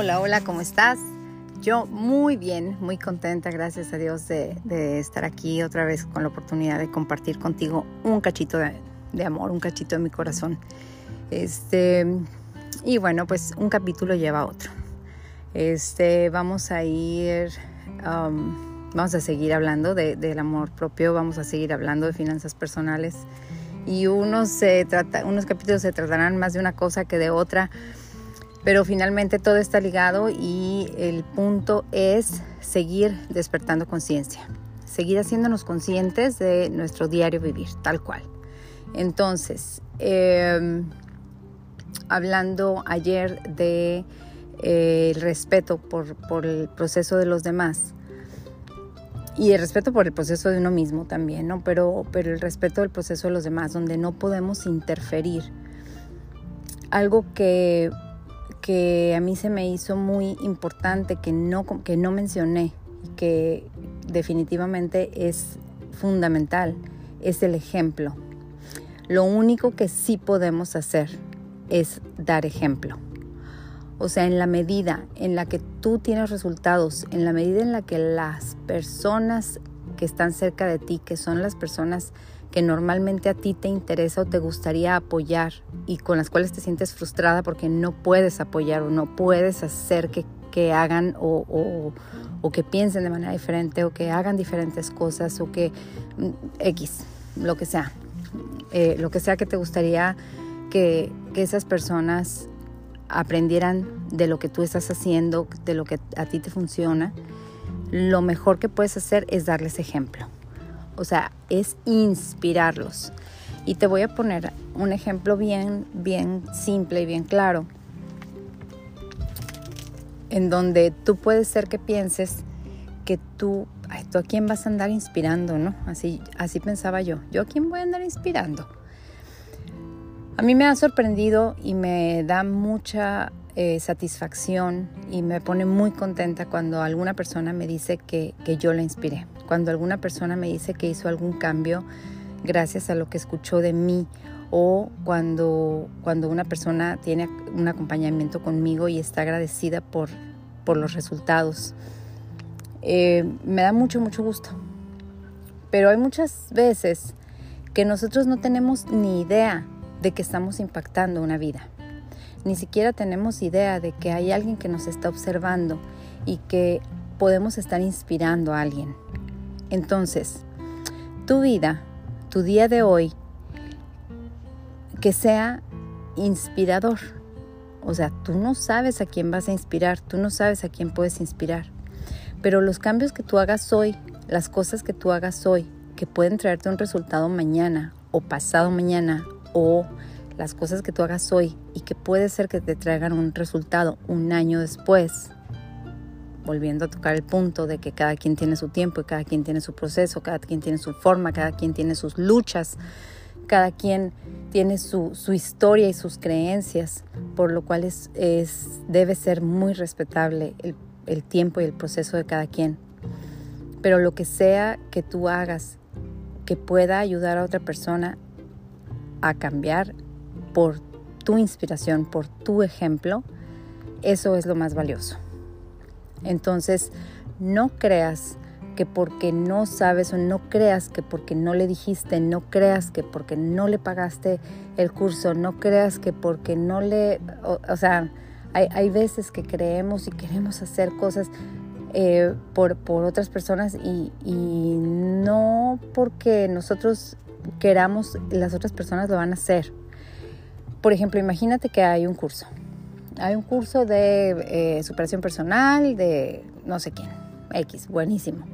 Hola, hola, ¿cómo estás? Yo muy bien, muy contenta, gracias a Dios, de, estar aquí otra vez con la oportunidad de compartir contigo un cachito de, amor, un cachito de mi corazón. Este, y bueno, pues un capítulo lleva otro. Este, vamos a ir, um, vamos a seguir hablando del amor propio, vamos a seguir hablando de finanzas personales y unos, se trata, unos capítulos se tratarán más de una cosa que de otra, pero finalmente todo está ligado y el punto es seguir despertando conciencia, seguir haciéndonos conscientes de nuestro diario vivir, tal cual. Entonces, em, hablando ayer de eh, el respeto por, por el proceso de los demás, y el respeto por el proceso de uno mismo también, ¿no? Pero, pero el respeto del proceso de los demás, donde no podemos interferir. Algo que, que a mí se me hizo muy importante, que no, que no mencioné, que definitivamente es fundamental, es el ejemplo. Lo único que sí podemos hacer es dar ejemplo. O sea, en la medida en la que tú tienes resultados, en la medida en la que las personas que están cerca de ti, que son las personas que normalmente a ti te interesa o te gustaría apoyar y con las cuales te sientes frustrada porque no puedes apoyar o no puedes hacer que, hagan o, que piensen de manera diferente o que hagan diferentes cosas o que mm, X, lo que sea, eh, lo que sea que te gustaría que, que esas personas aprendieran de lo que tú estás haciendo, de lo que a ti te funciona, lo mejor que puedes hacer es darles ejemplo. O sea, es inspirarlos. Y te voy a poner un ejemplo bien, bien simple y bien claro. En donde tú puedes ser que pienses que tú, a quién vas a andar inspirando, ¿no? Así, así pensaba yo. ¿Yo a quién voy a andar inspirando? A mí me ha sorprendido y me da mucha eh, satisfacción y me pone muy contenta cuando alguna persona me dice que, yo la inspiré, cuando alguna persona me dice que hizo algún cambio gracias a lo que escuchó de mí o cuando, cuando una persona tiene un acompañamiento conmigo y está agradecida por, por los resultados. Eh, me da mucho, mucho gusto. Pero hay muchas veces que nosotros no tenemos ni idea de que estamos impactando una vida. Ni siquiera tenemos idea de que hay alguien que nos está observando y que podemos estar inspirando a alguien. Entonces, tu vida, tu día de hoy, que sea inspirador. O sea, tú no sabes a quién vas a inspirar, tú no sabes a quién puedes inspirar. Pero los cambios que tú hagas hoy, las cosas que tú hagas hoy, que pueden traerte un resultado mañana o pasado mañana o las cosas que tú hagas hoy y que puede ser que te traigan un resultado un año después, volviendo a tocar el punto de que cada quien tiene su tiempo y cada quien tiene su proceso, cada quien tiene su forma, cada quien tiene sus luchas, cada quien tiene su, historia y sus creencias, por lo cual es, debe ser muy respetable el, el tiempo y el proceso de cada quien. Pero lo que sea que tú hagas que pueda ayudar a otra persona a cambiar por tu inspiración, por tu ejemplo, eso es lo más valioso. Entonces, no creas que porque no sabes o no creas que porque no le dijiste, no creas que porque no le pagaste el curso, no creas que porque no le, o, sea, hay, veces que creemos y queremos hacer cosas eh, por, otras personas y, y no porque nosotros queramos, las otras personas lo van a hacer. Por ejemplo, imagínate que hay un curso. Hay un curso de eh, superación personal de no sé quién, X, buenísimo.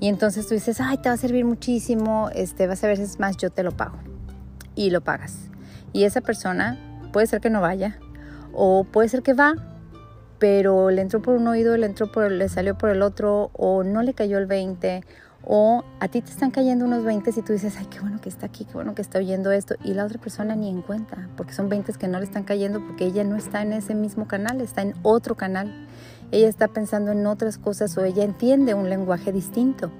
Y entonces tú dices, ay, te va a servir muchísimo, este, vas a ver es más, yo te lo pago. Y lo pagas. Y esa persona puede ser que no vaya, o puede ser que va, pero le entró por un oído, le entró por, le salió por el otro, o no le cayó el 20, o a ti te están cayendo unos 20 y tú dices, ay, qué bueno que está aquí, qué bueno que está oyendo esto. Y la otra persona ni en cuenta, porque son 20 que no le están cayendo porque ella no está en ese mismo canal, está en otro canal. Ella está pensando en otras cosas o ella entiende un lenguaje distinto,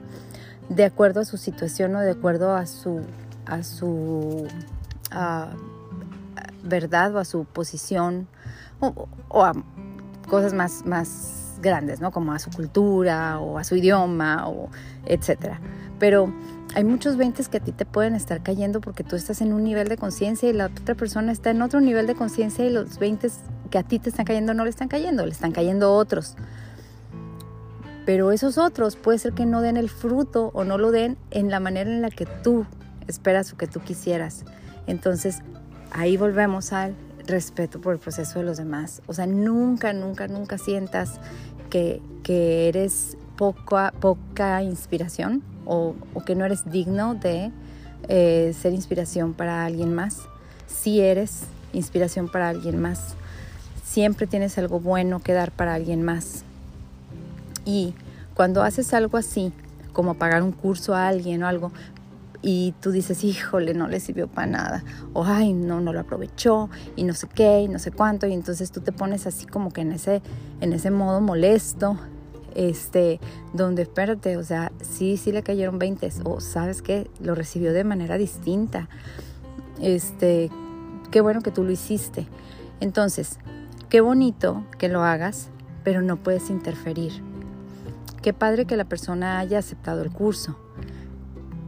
de acuerdo a su situación o de acuerdo a su, a su verdad o a su posición o, a cosas más, más grandes, ¿no? Como a su cultura o a su idioma o etcétera. Pero hay muchos 20 que a ti te pueden estar cayendo porque tú estás en un nivel de conciencia y la otra persona está en otro nivel de conciencia y los 20 que a ti te están cayendo no le están cayendo, le están cayendo otros. Pero esos otros puede ser que no den el fruto o no lo den en la manera en la que tú esperas o que tú quisieras. Entonces, ahí volvemos al respeto por el proceso de los demás. O sea, nunca, nunca, nunca sientas que, que eres poca, poca inspiración o, que no eres digno de eh, ser inspiración para alguien más. Si eres inspiración para alguien más, siempre tienes algo bueno que dar para alguien más. Y cuando haces algo así, como pagar un curso a alguien o algo, y tú dices, híjole, no le sirvió para nada, o ay, no, no lo aprovechó, y no sé qué, y no sé cuánto, y entonces tú te pones así como que en ese, en ese modo molesto, este, donde espérate, o sea, sí, sí le cayeron 20, o sabes que lo recibió de manera distinta, este, qué bueno que tú lo hiciste. Entonces, qué bonito que lo hagas, pero no puedes interferir. Qué padre que la persona haya aceptado el curso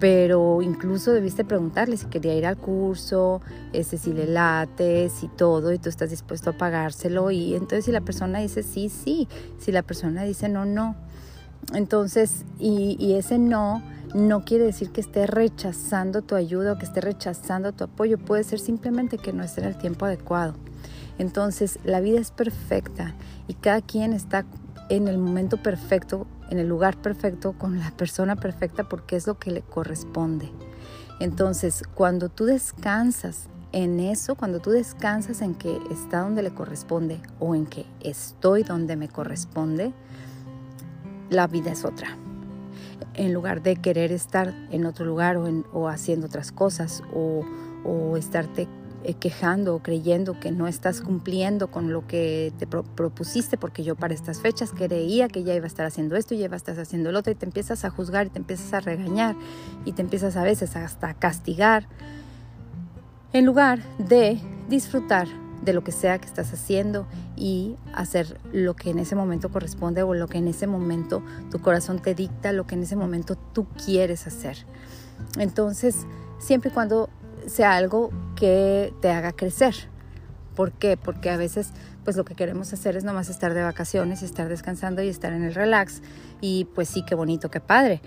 pero incluso debiste preguntarle si quería ir al curso, ese, si le late, si todo, y tú estás dispuesto a pagárselo. Y entonces si la persona dice sí, sí, si la persona dice no, no. Entonces, y, y ese no no quiere decir que esté rechazando tu ayuda o que esté rechazando tu apoyo, puede ser simplemente que no esté en el tiempo adecuado. Entonces, la vida es perfecta y cada quien está en el momento perfecto en el lugar perfecto, con la persona perfecta, porque es lo que le corresponde. Entonces, cuando tú descansas en eso, cuando tú descansas en que está donde le corresponde o en que estoy donde me corresponde, la vida es otra. En lugar de querer estar en otro lugar o, o haciendo otras cosas o, o estarte quejando o creyendo que no estás cumpliendo con lo que te propusiste, porque yo para estas fechas creía que ya iba a estar haciendo esto y ya iba a estar haciendo lo otro, y te empiezas a juzgar y te empiezas a regañar y te empiezas a veces hasta castigar, en lugar de disfrutar de lo que sea que estás haciendo y hacer lo que en ese momento corresponde o lo que en ese momento tu corazón te dicta, lo que en ese momento tú quieres hacer. Entonces, siempre y cuando sea algo que te haga crecer. ¿Por qué? Porque a veces pues lo que queremos hacer es nomás estar de vacaciones estar descansando y estar en el relax. Y pues sí, qué bonito, qué padre.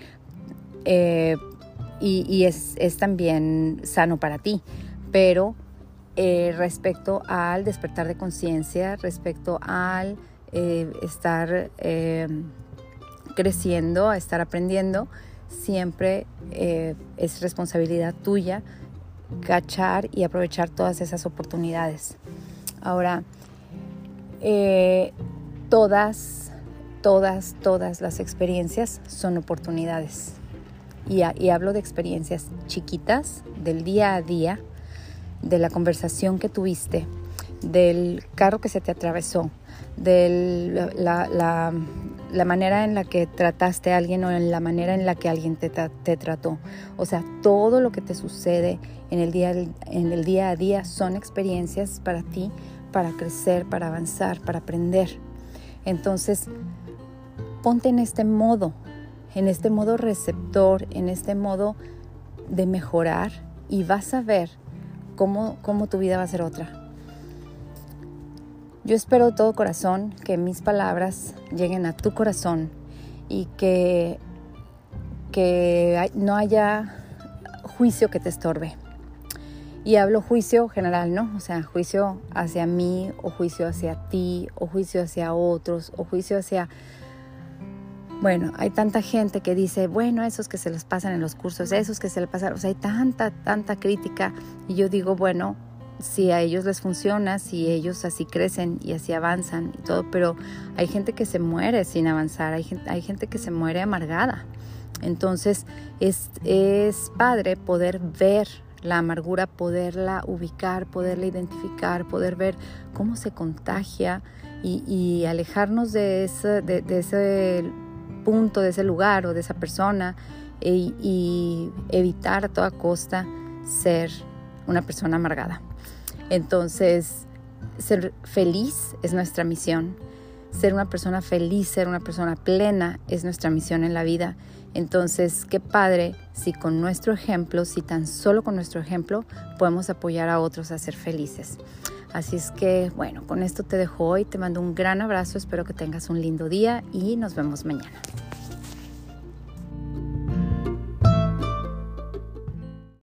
Eh, y, es, también sano para ti. Pero eh, respecto al despertar de conciencia, respecto al eh, estar creciendo, a estar aprendiendo, siempre es responsabilidad tuya cachar y aprovechar todas esas oportunidades. Ahora, eh, todas, todas, todas las experiencias son oportunidades. Y, y, hablo de experiencias chiquitas, del día a día, de la conversación que tuviste, del carro que se te atravesó, de la, la manera en la que trataste a alguien o en la manera en la que alguien te, te, trató. O sea, todo lo que te sucede en el, día, en el día a día son experiencias para ti, para crecer, para avanzar, para aprender. Entonces, ponte en este modo, en este modo receptor, en este modo de mejorar y vas a ver cómo, cómo tu vida va a ser otra. Yo espero de todo corazón que mis palabras lleguen a tu corazón y que, que no haya juicio que te estorbe. Y hablo juicio general, ¿no? O sea, juicio hacia mí, o juicio hacia ti, o juicio hacia otros, o juicio hacia... Bueno, hay tanta gente que dice, bueno, esos que se les pasan en los cursos, esos que se les pasan, o sea, hay tanta, tanta crítica. Y yo digo, bueno, si a ellos les funciona, si ellos así crecen y así avanzan y todo, pero hay gente que se muere sin avanzar, hay gente, que se muere amargada. Entonces es, es padre poder ver la amargura, poderla ubicar, poderla identificar, poder ver cómo se contagia y, alejarnos de ese, de, ese punto, de ese lugar o de esa persona e, y evitar a toda costa ser una persona amargada. Entonces, ser feliz es nuestra misión. ser una persona feliz, ser una persona plena es nuestra misión en la vida. Entonces, qué padre si con nuestro ejemplo, si tan solo con nuestro ejemplo, podemos apoyar a otros a ser felices. Así es que, bueno, con esto te dejo hoy, te mando un gran abrazo, espero que tengas un lindo día y nos vemos mañana.